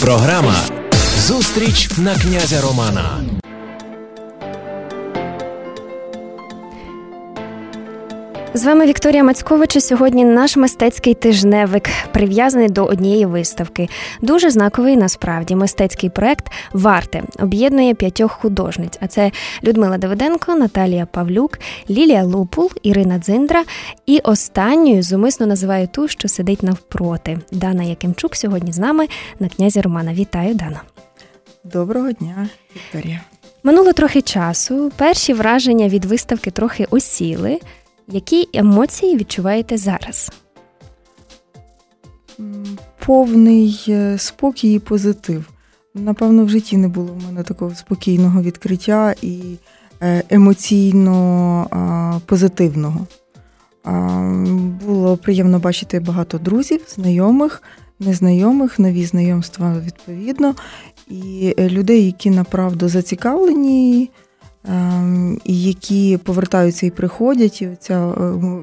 Програма Зустріч на князя Романа. З вами Вікторія Мацькович. Сьогодні наш мистецький тижневик прив'язаний до однієї виставки. Дуже знаковий насправді мистецький проект Варте об'єднує п'ятьох художниць. А це Людмила Давиденко, Наталія Павлюк, Лілія Лупул, Ірина Дзиндра. І останньою зумисно називаю ту, що сидить навпроти. Дана Якимчук сьогодні з нами на князі Романа. Вітаю, Дана. Доброго дня, Вікторія. Минуло трохи часу. Перші враження від виставки трохи осіли. Які емоції відчуваєте зараз? Повний е, спокій і позитив. Напевно, в житті не було в мене такого спокійного відкриття і е, емоційно позитивного. Було приємно бачити багато друзів, знайомих, незнайомих, нові знайомства відповідно, і е, людей, які направду зацікавлені. Ем, які повертаються і приходять. І оця, е,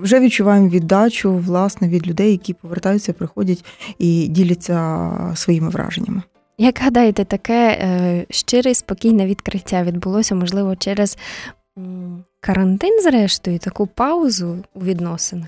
вже відчуваємо віддачу власне від людей, які повертаються, приходять і діляться своїми враженнями. Як гадаєте, таке е, щире і спокійне відкриття відбулося, можливо, через карантин, зрештою, таку паузу у відносинах?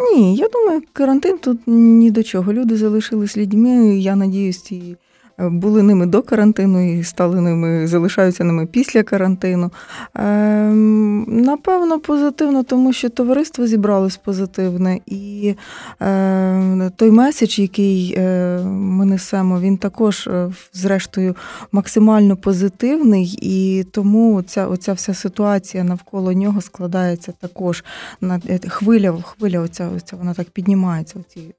Ні, я думаю, карантин тут ні до чого. Люди залишились людьми. Я надіюсь, і були ними до карантину і стали ними, залишаються ними після карантину. Ем, напевно, позитивно, тому що товариство зібралось позитивне, і ем, той меседж, який е, ми несемо, він також, е, зрештою, максимально позитивний, і тому оця, оця вся ситуація навколо нього складається також на е, хвиля, хвиля оця, оця вона так піднімається. Оці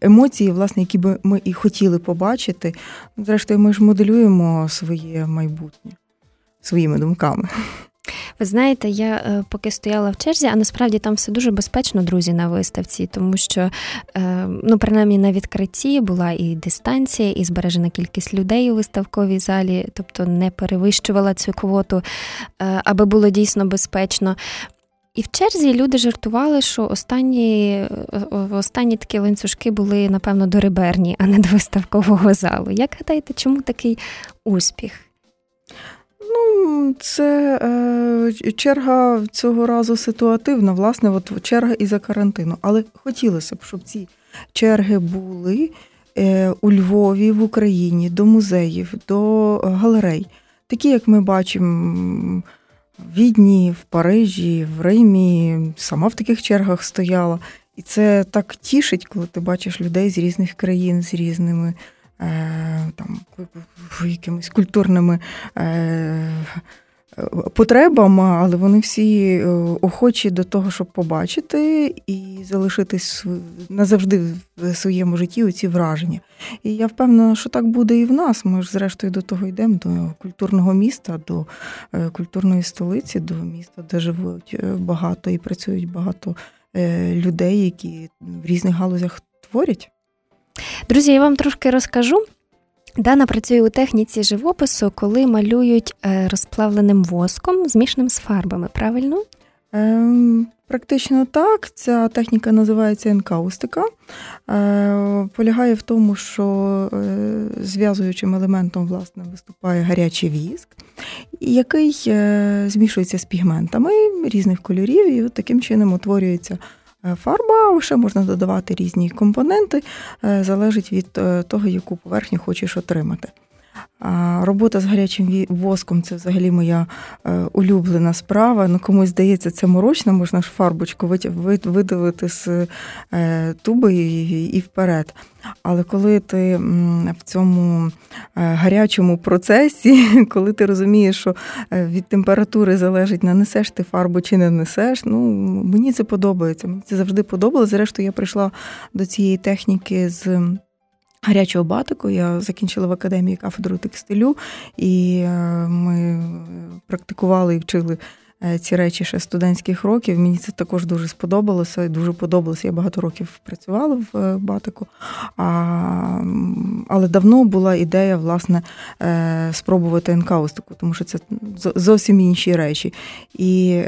емоції, власне, які би ми і хотіли побачити. Зрештою, ми ж моделюємо своє майбутнє своїми думками. Ви знаєте, я е, поки стояла в черзі, а насправді там все дуже безпечно, друзі, на виставці, тому що, е, ну, принаймні, на відкритті була і дистанція, і збережена кількість людей у виставковій залі, тобто не перевищувала цю квоту, е, аби було дійсно безпечно. І в черзі люди жартували, що останні е, останні такі ланцюжки були, напевно, до реберні, а не до виставкового залу. Як гадаєте, чому такий успіх? Ну, це е, черга цього разу ситуативна, власне, от черга і за карантину. Але хотілося б, щоб ці черги були е, у Львові, в Україні, до музеїв, до галерей. Такі, як ми бачимо. Відні, в Парижі, в Римі, сама в таких чергах стояла. І це так тішить, коли ти бачиш людей з різних країн, з різними е, там, якимись культурними е, потребами, але вони всі е, охочі до того, щоб побачити і залишитись назавжди в своєму житті оці враження. І я впевнена, що так буде і в нас. Ми ж, зрештою, до того йдемо, до культурного міста, до е, культурної столиці, до міста, де живуть е, багато і працюють багато людей, які в різних галузях творять. Друзі, я вам трошки розкажу. Дана працює у техніці живопису, коли малюють е, розплавленим воском, змішаним з фарбами, правильно? Ем, Практично так. Ця техніка називається енкаустика. Е, Полягає в тому, що е, зв'язуючим елементом власне, виступає гарячий віск, який е, змішується з пігментами різних кольорів, і от таким чином утворюється фарба, ще можна додавати різні компоненти, е, залежить від е, того, яку поверхню хочеш отримати. Робота з гарячим воском це взагалі моя улюблена справа. Ну, Комусь здається, це морочно, можна ж фарбочку видавити з туби і вперед. Але коли ти в цьому гарячому процесі, коли ти розумієш, що від температури залежить, нанесеш ти фарбу чи не несеш, ну мені це подобається. Мені це завжди подобалося. Зрештою, я прийшла до цієї техніки з гарячого батику. Я закінчила в академії кафедру текстилю, і е, ми практикували і вчили Е, ці речі ще студентських років. Мені це також дуже сподобалося. Дуже подобалося. Я багато років працювала в е, Батику. А, Але давно була ідея власне е, спробувати енкаустику, тому що це зовсім інші речі. І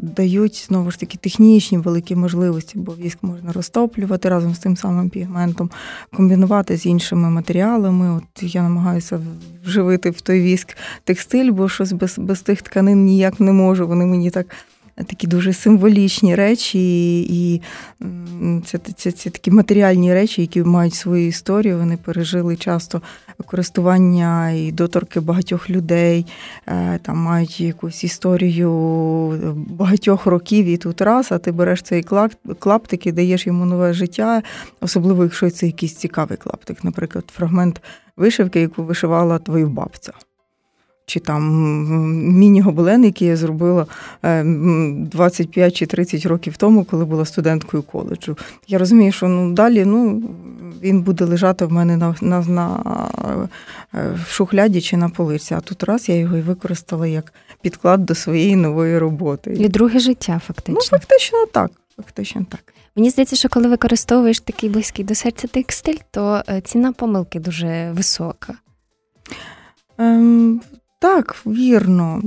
дають знову ж таки технічні великі можливості, бо віск можна розтоплювати разом з тим самим пігментом, комбінувати з іншими матеріалами. От я намагаюся вживити в той віск текстиль, бо щось без, без тих тканин ніяк не можу вони мені так. Такі дуже символічні речі, і це це, це такі матеріальні речі, які мають свою історію. Вони пережили часто користування і доторки багатьох людей, е, там мають якусь історію багатьох років і тут раз, а ти береш цей клаптик і даєш йому нове життя, особливо якщо це якийсь цікавий клаптик, наприклад, фрагмент вишивки, яку вишивала твою бабця чи там міні-гобелен, який я зробила 25 е, чи 30 років тому, коли була студенткою коледжу. Я розумію, що ну далі ну, він буде лежати в мене на, на, на е, в шухляді чи на полиці. А тут раз я його і використала як підклад до своєї нової роботи. І друге життя, фактично. Ну, фактично так. Фактично так. Мені здається, що коли використовуєш такий близький до серця текстиль, то е, ціна помилки дуже висока. Ем, так, вірно.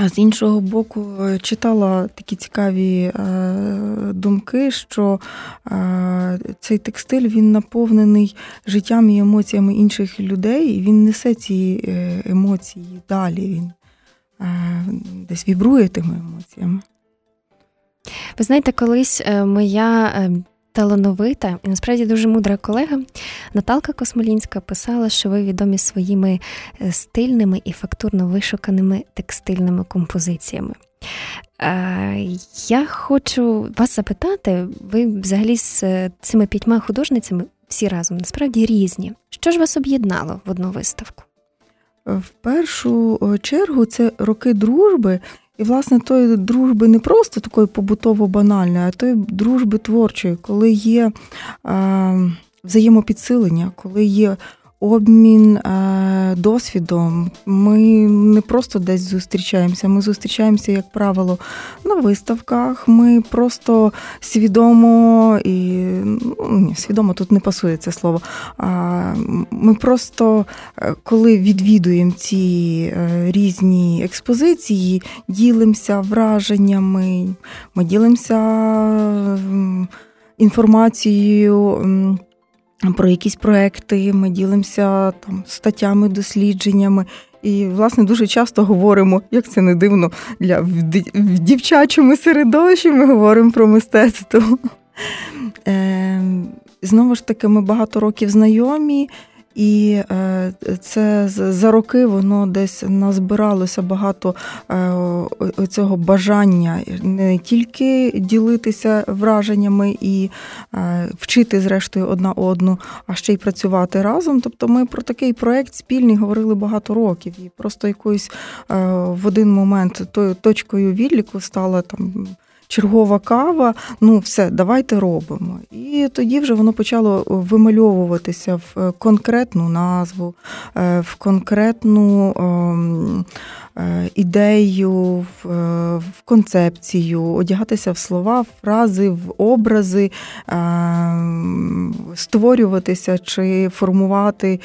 А з іншого боку, читала такі цікаві е, думки, що е, цей текстиль він наповнений життям і емоціями інших людей, і він несе ці е, емоції далі. Він десь вібрує тими емоціями. Ви знаєте, колись моя талановита і насправді дуже мудра колега Наталка Космолінська писала, що ви відомі своїми е, стильними і фактурно вишуканими текстильними композиціями. Е, я хочу вас запитати, ви взагалі з е, цими п'ятьма художницями всі разом насправді різні. Що ж вас об'єднало в одну виставку? В першу чергу це роки дружби і, власне, тої дружби не просто такої побутово-банальної, а тої дружби творчої, коли є е, взаємопідсилення, коли є обмін е, досвідом. Ми не просто десь зустрічаємося, ми зустрічаємося, як правило, на виставках. Ми просто свідомо і ну, свідомо тут не пасує це слово. Ми просто, е, коли відвідуємо ці е, різні експозиції, ділимося враженнями, ми ділимося інформацією про якісь проекти, ми ділимося там статтями, дослідженнями. І, власне, дуже часто говоримо, як це не дивно, для в дівчачому середовищі ми говоримо про мистецтво. Е, Знову ж таки, ми багато років знайомі. І е, це за роки воно десь назбиралося багато е, цього бажання не тільки ділитися враженнями і е, вчити, зрештою, одна одну, а ще й працювати разом. Тобто ми про такий проект спільний говорили багато років. І просто якоюсь в один момент тою точкою відліку стала там чергова кава. Ну, все, давайте робимо. І тоді вже воно почало вимальовуватися в е, конкретну назву, е, в конкретну. Е, ідею, в, е, концепцію, одягатися в слова, в фрази, в образи, е, створюватися чи формувати,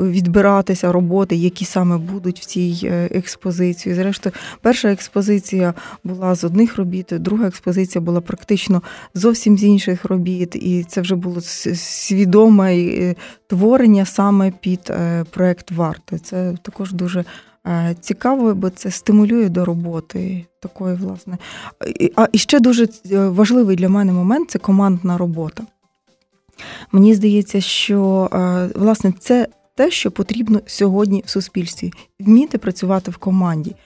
відбиратися роботи, які саме будуть в цій експозиції. Зрештою, перша експозиція була з одних робіт, друга експозиція була практично зовсім з інших робіт, і це вже було свідоме творення саме під проект варти. Це також дуже. Е, цікаво, бо це стимулює до роботи такої, власне. А і ще дуже е, важливий для мене момент це командна робота. Мені здається, що е, власне це те, що потрібно сьогодні в суспільстві вміти працювати в команді,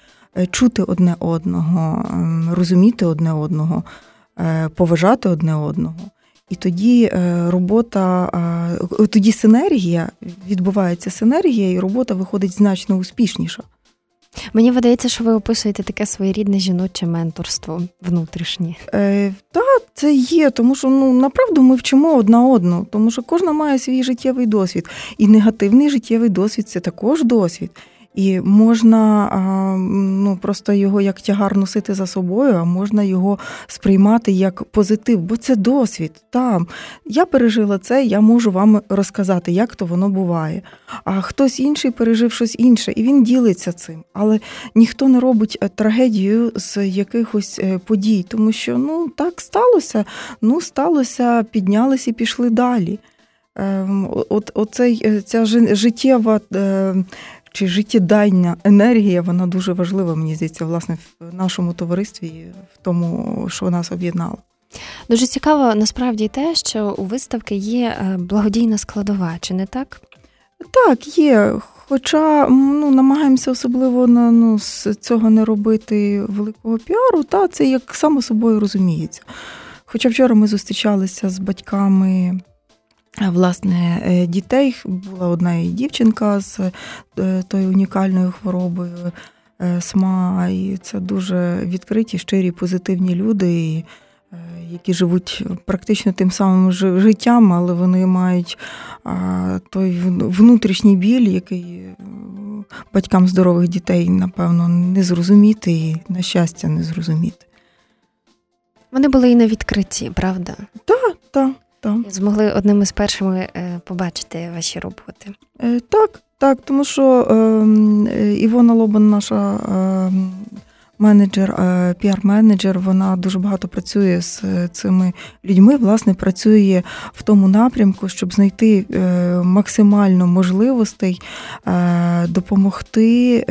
чути одне одного, ем, розуміти одне одного, поважати одне одного. І тоді е, робота, е, тоді синергія, відбувається синергія, і робота виходить значно успішніша. Мені видається, що ви описуєте таке своєрідне жіноче менторство внутрішнє. Е, Так, це є, тому що ну направду ми вчимо одна одну, тому що кожна має свій життєвий досвід. І негативний життєвий досвід це також досвід. І можна ну, просто його як тягар носити за собою, а можна його сприймати як позитив, бо це досвід. Там я пережила це, я можу вам розказати, як то воно буває. А хтось інший пережив щось інше, і він ділиться цим. Але ніхто не робить е, трагедію з якихось е, подій, тому що ну так сталося, ну сталося, піднялися і пішли далі. Ем, от, оцей, е, Ця життєва чи життєдайна енергія, вона дуже важлива, мені здається, власне, в нашому товаристві, в тому, що нас об'єднало. Дуже цікаво насправді те, що у виставки є е, благодійна складова, чи не так? Так, є. Хоча ну, намагаємося особливо на ну, з цього не робити великого піару, та це як само собою розуміється. Хоча вчора ми зустрічалися з батьками власне е, дітей. Була одна і дівчинка з е, тою унікальною хворобою е, СМА, і це дуже відкриті, щирі, позитивні люди. Які живуть практично тим самим життям, але вони мають той внутрішній біль, який батькам здорових дітей, напевно, не зрозуміти і, на щастя, не зрозуміти. Вони були і на відкритті, правда? Так, так. Так. Змогли одним із першими е, побачити ваші роботи. Е, так, так, тому що ем, Івона Лобан, наша е, менеджер, е, піар-менеджер, вона дуже багато працює з цими людьми. Власне, працює в тому напрямку, щоб знайти максимально можливостей допомогти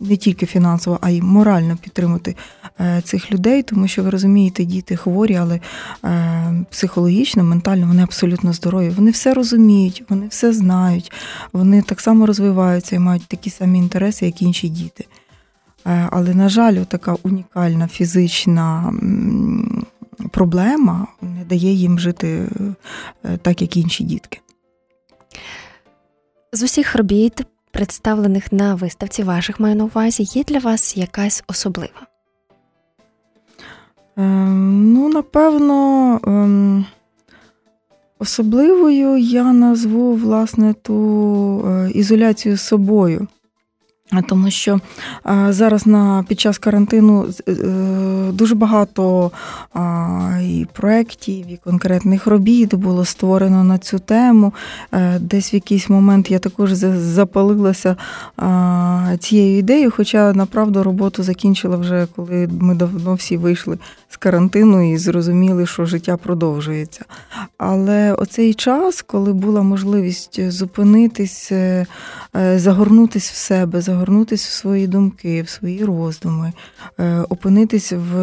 не тільки фінансово, а й морально підтримати е, цих людей, тому що ви розумієте, діти хворі, але е, психологічно, ментально вони абсолютно здорові. Вони все розуміють, вони все знають, вони так само розвиваються і мають такі самі інтереси, як інші діти. Е, але, на жаль, така унікальна фізична проблема не дає їм жити так, як інші дітки. З усіх робіт представлених на виставці ваших маю на увазі, є для вас якась особлива? Ем, ну, напевно, ем, особливою я назву власне ту е, ізоляцію з собою. Тому що зараз на під час карантину е, дуже багато і проєктів, і конкретних робіт було створено на цю тему. Е, десь в якийсь момент я також запалилася цією ідеєю, хоча направду роботу закінчила вже, коли ми давно всі вийшли з карантину і зрозуміли, що життя продовжується. Але оцей час, коли була можливість зупинитись, е, загорнутись в себе загорнутися в свої думки, в свої роздуми, е, опинитись в,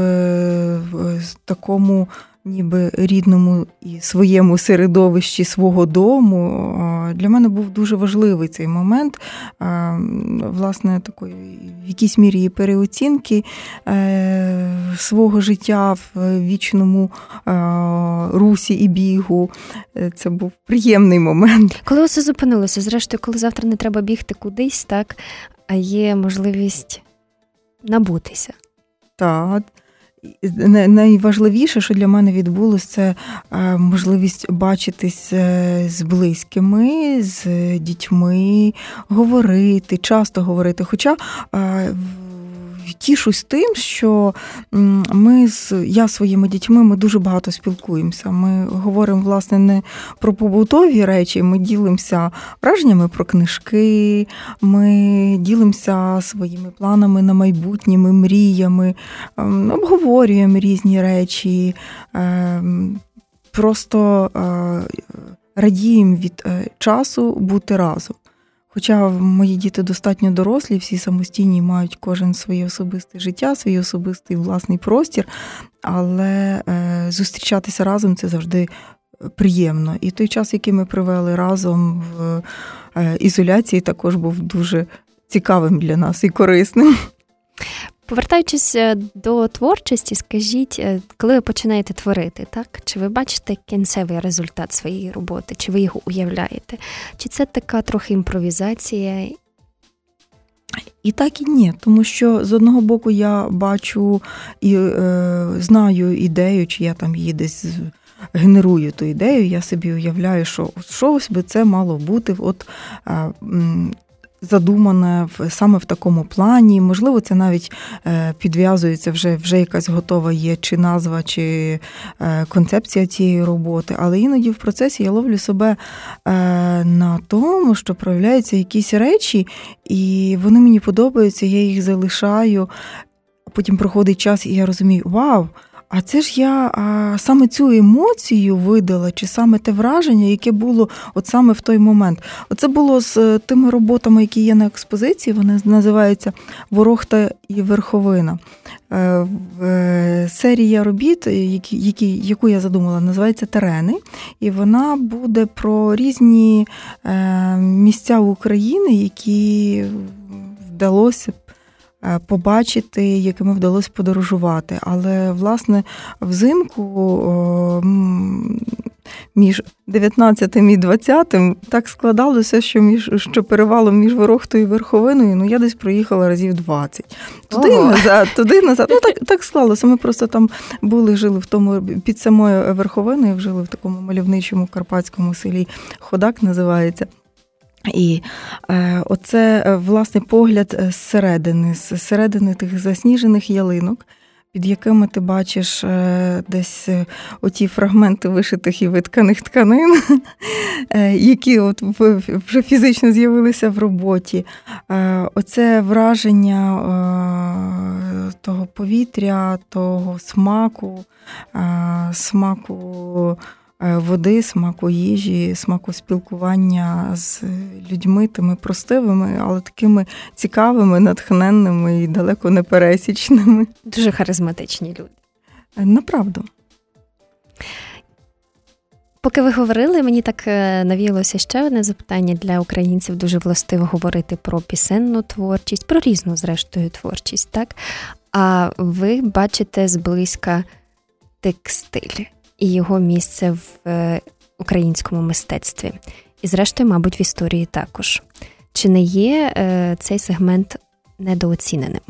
в такому ніби рідному і своєму середовищі свого дому. Для мене був дуже важливий цей момент, власне, такої в якійсь мірі переоцінки е, свого життя в вічному русі і бігу. Е, це був приємний момент. Коли усе зупинилося, зрештою, коли завтра не треба бігти кудись, так а є можливість набутися. Так. Найважливіше, що для мене відбулося, це е, можливість бачитись е, з близькими, з дітьми, говорити, часто говорити. Хоча е, тішусь тим, що ми з я своїми дітьми ми дуже багато спілкуємося. Ми говоримо, власне, не про побутові речі, ми ділимося враженнями про книжки, ми ділимося своїми планами на майбутнє, мріями, ем, обговорюємо різні речі. Ем, просто е, радіємо від е, часу бути разом. Хоча мої діти достатньо дорослі, всі самостійні мають кожен своє особисте життя, свій особистий власний простір, але е, зустрічатися разом це завжди приємно. І той час, який ми провели разом в е, ізоляції, також був дуже цікавим для нас і корисним. Повертаючись е, до творчості, скажіть, е, коли ви починаєте творити, так? Чи ви бачите кінцевий результат своєї роботи, чи ви його уявляєте? Чи це така трохи імпровізація? І так і ні, тому що з одного боку я бачу і е, знаю ідею, чи я там її десь генерую ту ідею, я собі уявляю, що що ось би це мало бути. От е, задумане саме в такому плані. Можливо, це навіть е, підв'язується вже вже якась готова є чи назва, чи е, концепція цієї роботи. Але іноді в процесі я ловлю себе на тому, що проявляються якісь речі, і вони мені подобаються, я їх залишаю. Потім проходить час, і я розумію, вау! А це ж я а, саме цю емоцію видала, чи саме те враження, яке було от саме в той момент. Оце було з е, тими роботами, які є на експозиції. Вони називаються Ворохта і верховина. Е, е, серія робіт, які, які, яку я задумала, називається Терени, і вона буде про різні місця України, які вдалося Е, побачити, якими вдалося подорожувати. Але, власне, взимку між 19 і 20 так складалося, що між що перевалом між Ворохтою і Верховиною, ну я десь проїхала разів 20. Туди Ого. назад, туди назад. Ну так так склалося. Ми просто там були, жили в тому під самою Верховиною, жили в такому мальовничому карпатському селі Ходак називається. І е, оце е, власне погляд е, зсередини, з середини тих засніжених ялинок, під якими ти бачиш е, десь е, оті фрагменти вишитих і витканих тканин, які от вже фізично з'явилися в роботі. Оце враження того повітря, того смаку, смаку. Е, води, смаку їжі, смаку спілкування з людьми, тими простивими, але такими цікавими, натхненними і далеко не пересічними. Дуже харизматичні люди. Е, направду. Поки ви говорили, мені так е, навіялося ще одне запитання для українців. Дуже властиво говорити про пісенну творчість, про різну, зрештою, творчість, так? А ви бачите зблизька текстиль і його місце в е, українському мистецтві, і, зрештою, мабуть, в історії також. Чи не є е, цей сегмент недооціненим?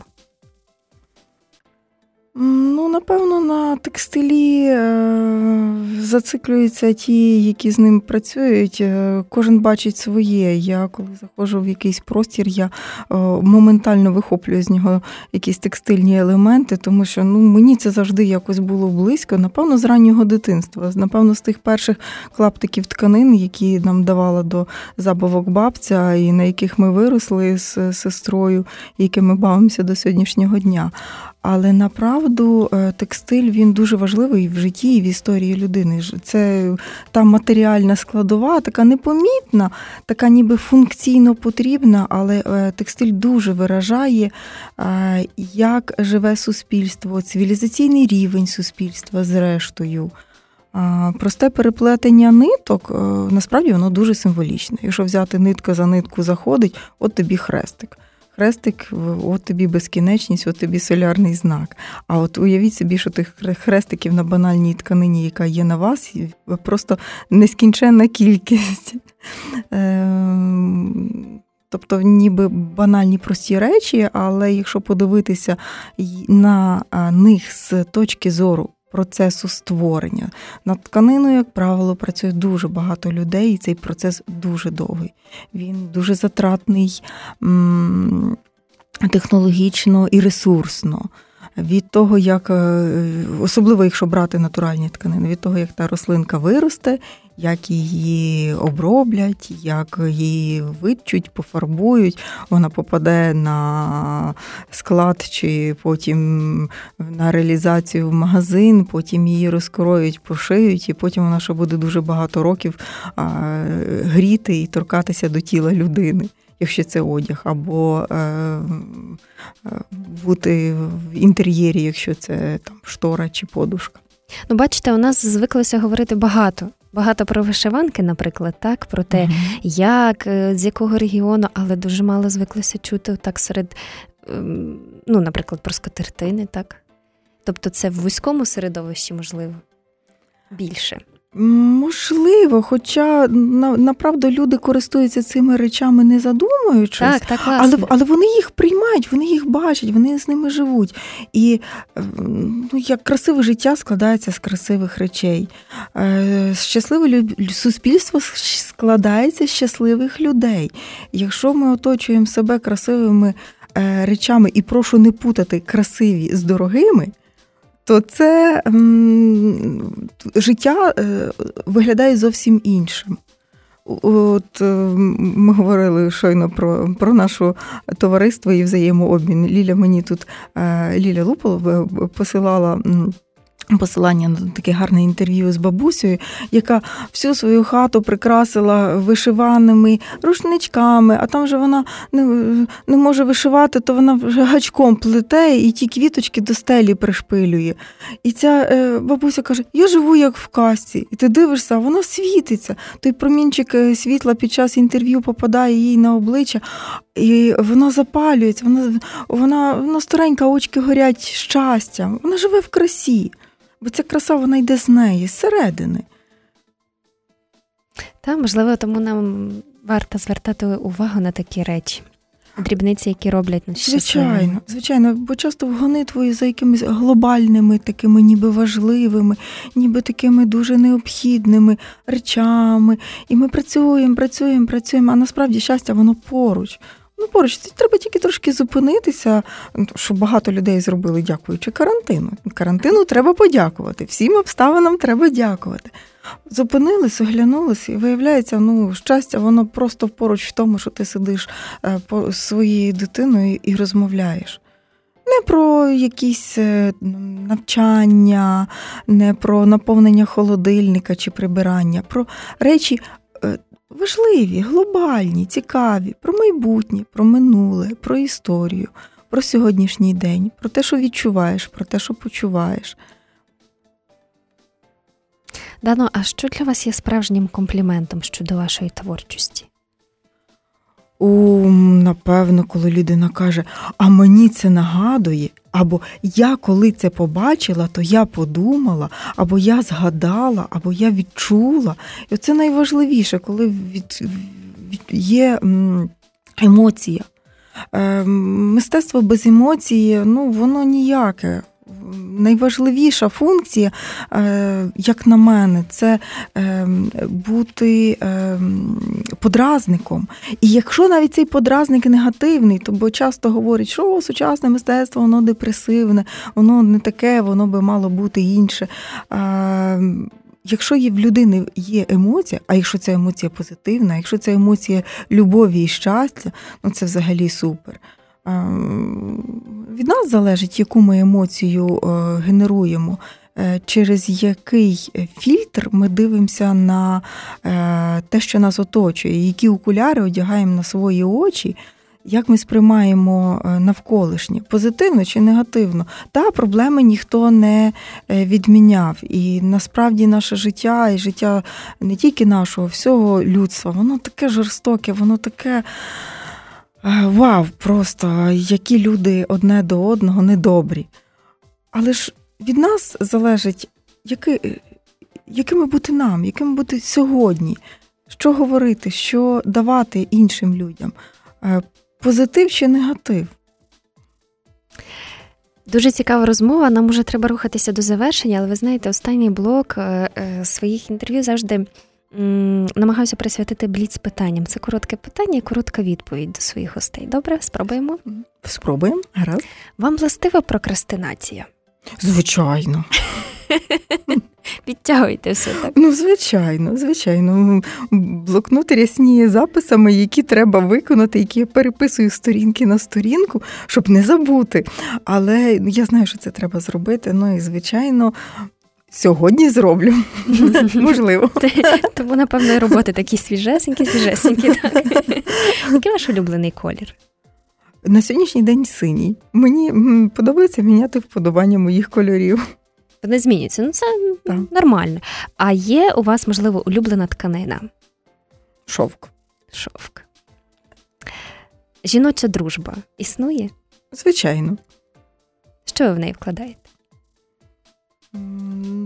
Ну, напевно, на текстилі е, зациклюються ті, які з ним працюють. Е, кожен бачить своє. Я коли заходжу в якийсь простір, я е, моментально вихоплюю з нього якісь текстильні елементи, тому що ну, мені це завжди якось було близько. Напевно, з раннього дитинства. Напевно, з тих перших клаптиків тканин, які нам давала до забавок бабця, і на яких ми виросли з сестрою, якими бавимося до сьогоднішнього дня. Але направду е, текстиль він дуже важливий в житті і в історії людини. Це та матеріальна складова, така непомітна, така ніби функційно потрібна, але е, текстиль дуже виражає, е, як живе суспільство, цивілізаційний рівень суспільства зрештою. Просте переплетення ниток насправді воно дуже символічне. Якщо взяти нитка за нитку заходить, от тобі хрестик. Хрестик, от тобі безкінечність, от тобі солярний знак. А от уявіть собі, що тих хрестиків на банальній тканині, яка є на вас, просто нескінченна кількість. Ем, тобто, ніби банальні прості речі, але якщо подивитися на них з точки зору процесу створення. Над тканиною, як правило, працює дуже багато людей, і цей процес дуже довгий. Він дуже затратний технологічно і ресурсно від того, як е, особливо, якщо брати натуральні тканини, від того, як та рослинка виросте, як її оброблять, як її витчуть, пофарбують, вона попаде на склад чи потім на реалізацію в магазин, потім її розкроють, пошиють, і потім вона ще буде дуже багато років гріти і торкатися до тіла людини якщо це одяг, або е, е, бути в інтер'єрі, якщо це там штора чи подушка. Ну, бачите, у нас звиклося говорити багато. Багато про вишиванки, наприклад, так, про те, uh-huh. як, е, з якого регіону, але дуже мало звиклося чути так серед, ем, ну, наприклад, про скатертини, так? Тобто це в вузькому середовищі, можливо, більше. Можливо, хоча на, направду люди користуються цими речами, не задумуючись, так, так, але але вони їх приймають, вони їх бачать, вони з ними живуть. І ну, як красиве життя складається з красивих речей. Е, щасливе суспільство складається з щасливих людей. Якщо ми оточуємо себе красивими е, речами і прошу не путати красиві з дорогими то це м, життя е, виглядає зовсім іншим. От е, ми говорили щойно про про наше товариство і взаємообмін. Ліля мені тут е, Ліля Лупол посилала Посилання на таке гарне інтерв'ю з бабусею, яка всю свою хату прикрасила вишиваними рушничками, а там вже вона не не може вишивати, то вона вже гачком плете і ті квіточки до стелі пришпилює. І ця е, бабуся каже: Я живу як в касті, і ти дивишся, воно світиться. Той промінчик е, світла під час інтерв'ю попадає їй на обличчя, і вона запалюється, вона вона, вона старенька, очки горять щастям, вона живе в красі. Бо ця краса вона йде з неї, зсередини. Та, можливо, тому нам варто звертати увагу на такі речі. Дрібниці, які роблять нас щасливими. Звичайно, звичайно, бо часто в гонитвою за якимись глобальними, такими ніби важливими, ніби такими дуже необхідними речами. І ми працюємо, працюємо, працюємо, а насправді щастя, воно поруч. Ну, поруч, треба тільки трошки зупинитися, що багато людей зробили, дякуючи карантину. Карантину треба подякувати. Всім обставинам треба дякувати. Зупинились, оглянулися, і виявляється, ну, щастя, воно просто поруч в тому, що ти сидиш е, по своєю дитиною і розмовляєш. Не про якісь е, навчання, не про наповнення холодильника чи прибирання, про речі важливі, глобальні, цікаві, про майбутнє, про минуле, про історію, про сьогоднішній день, про те, що відчуваєш, про те, що почуваєш. Дано, а що для вас є справжнім компліментом щодо вашої творчості? У, Напевно, коли людина каже, а мені це нагадує, або я коли це побачила, то я подумала, або я згадала, або я відчула. І це найважливіше, коли від, від, є емоція. Ем, мистецтво без емоції, ну, воно ніяке найважливіша функція, е, як на мене, це е, бути е, подразником. І якщо навіть цей подразник негативний, то бо часто говорять, що сучасне мистецтво воно депресивне, воно не таке, воно би мало бути інше. Якщо в людини є емоція, а якщо ця емоція позитивна, якщо ця емоція любові і щастя, ну це взагалі супер. Від нас залежить, яку ми емоцію е, генеруємо, е, через який фільтр ми дивимося на е, те, що нас оточує, які окуляри одягаємо на свої очі. Як ми сприймаємо навколишнє, позитивно чи негативно, та проблеми ніхто не відміняв. І насправді наше життя, і життя не тільки нашого, всього людства, воно таке жорстоке, воно таке Вау, просто які люди одне до одного недобрі. Але ж від нас залежить, яки, якими бути нам, якими бути сьогодні, що говорити, що давати іншим людям, е, позитив чи негатив. Дуже цікава розмова. Нам уже треба рухатися до завершення, але ви знаєте, останній блок е, е, своїх інтерв'ю завжди намагаюся присвятити бліц питанням. Це коротке питання і коротка відповідь до своїх гостей. Добре, спробуємо? Спробуємо. Гаразд. Вам властива прокрастинація? Звичайно. Підтягуйте все так. Ну, звичайно, звичайно. Блокнот рясніє записами, які треба виконати, які я переписую сторінки на сторінку, щоб не забути. Але я знаю, що це треба зробити. Ну і звичайно, Сьогодні зроблю. Можливо. Тому, напевно, роботи такі свіжесенькі, свіжесенькі. Який ваш улюблений колір? На сьогоднішній день синій. Мені подобається міняти вподобання моїх кольорів. Не змінюється. Ну, це так. нормально. А є у вас, можливо, улюблена тканина? Шовк. Шовк. Жіноча дружба існує? Звичайно. Що ви в неї вкладаєте?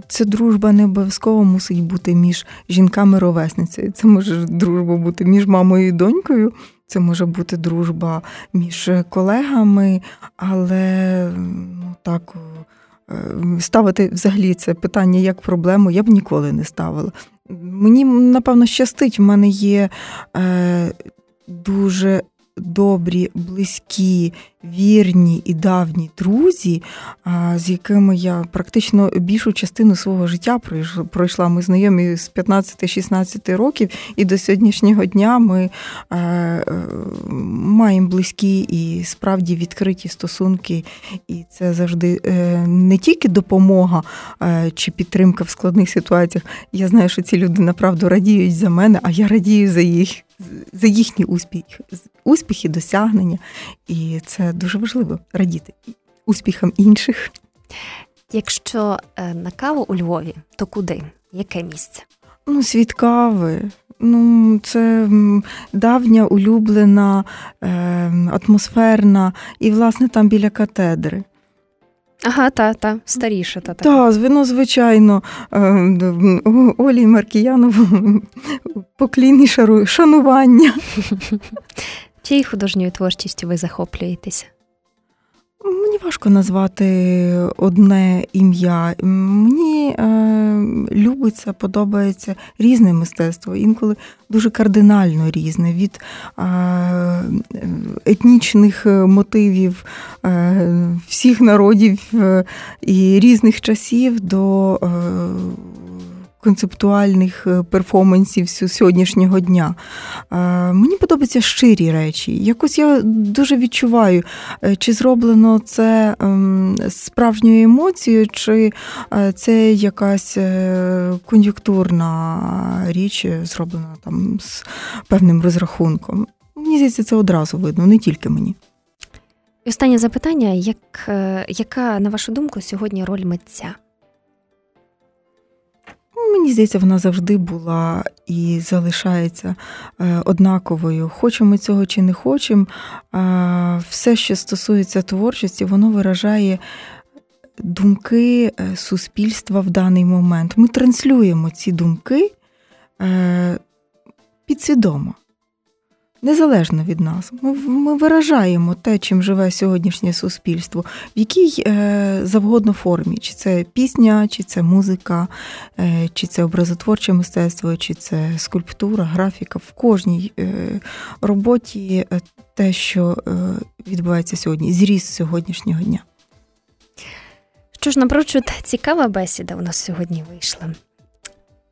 Це дружба не обов'язково мусить бути між жінками-ровесницею. Це може дружба бути між мамою і донькою, це може бути дружба між колегами, але ну, так е, ставити взагалі це питання як проблему я б ніколи не ставила. Мені, напевно, щастить, в мене є е, дуже добрі, близькі, вірні і давні друзі, з якими я практично більшу частину свого життя пройшла. Ми знайомі з 15-16 років, і до сьогоднішнього дня ми е, е, маємо близькі і справді відкриті стосунки. І це завжди е, не тільки допомога чи підтримка в складних ситуаціях. Я знаю, що ці люди направду радіють за мене, а я радію за їх за їхні успіхи, успіхи, досягнення. І це дуже важливо радіти успіхам інших. Якщо е, на каву у Львові, то куди? Яке місце? Ну, світ кави. Ну, це давня улюблена, е, атмосферна, і, власне, там біля катедри. Ага, та, та, старіша. та, та. Так, звичайно, е, Олі Маркіянову поклінні шанування. Чиєю художньою творчістю ви захоплюєтеся? Мені важко назвати одне ім'я. Мені е, любиться, подобається різне мистецтво, інколи дуже кардинально різне від е, етнічних мотивів е, всіх народів е, і різних часів до. Е, концептуальних е, перформансів сьогоднішнього дня. Мені подобаються щирі речі. Якось я дуже відчуваю, е, чи зроблено це ем, справжньою емоцією, чи е, це якась кон'юнктурна річ, зроблена там з певним розрахунком. Мені здається, це одразу видно, не тільки мені. І останнє запитання: як, яка, на вашу думку, сьогодні роль митця? Мені здається, вона завжди була і залишається е, однаковою. Хочемо цього чи не хочемо, все, що стосується творчості, воно виражає думки е, суспільства в даний момент. Ми транслюємо ці думки е, підсвідомо незалежно від нас. Ми ми виражаємо те, чим живе сьогоднішнє суспільство, в якій е, завгодно формі, чи це пісня, чи це музика, е, чи це образотворче мистецтво, чи це скульптура, графіка. В кожній е, роботі е, те, що е, відбувається сьогодні, зріс сьогоднішнього дня. Що ж, напрочуд, цікава бесіда у нас сьогодні вийшла.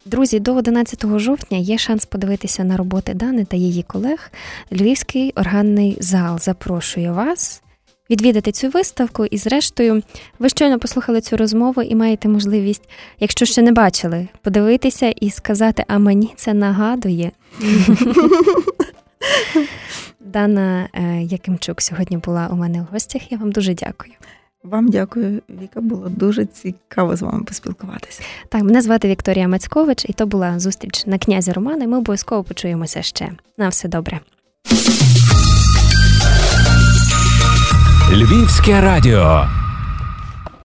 Друзі, до 11 жовтня є шанс подивитися на роботи Дани та її колег. Львівський органний зал запрошує вас відвідати цю виставку. І, зрештою, ви щойно послухали цю розмову і маєте можливість, якщо ще не бачили, подивитися і сказати: А мені це нагадує. Дана е, Якимчук сьогодні була у мене в гостях. Я вам дуже дякую. Вам дякую, Віка. Було дуже цікаво з вами поспілкуватися. Так, мене звати Вікторія Мацькович, і то була зустріч на князі Романа. Ми обов'язково почуємося ще. На все добре. Львівське радіо.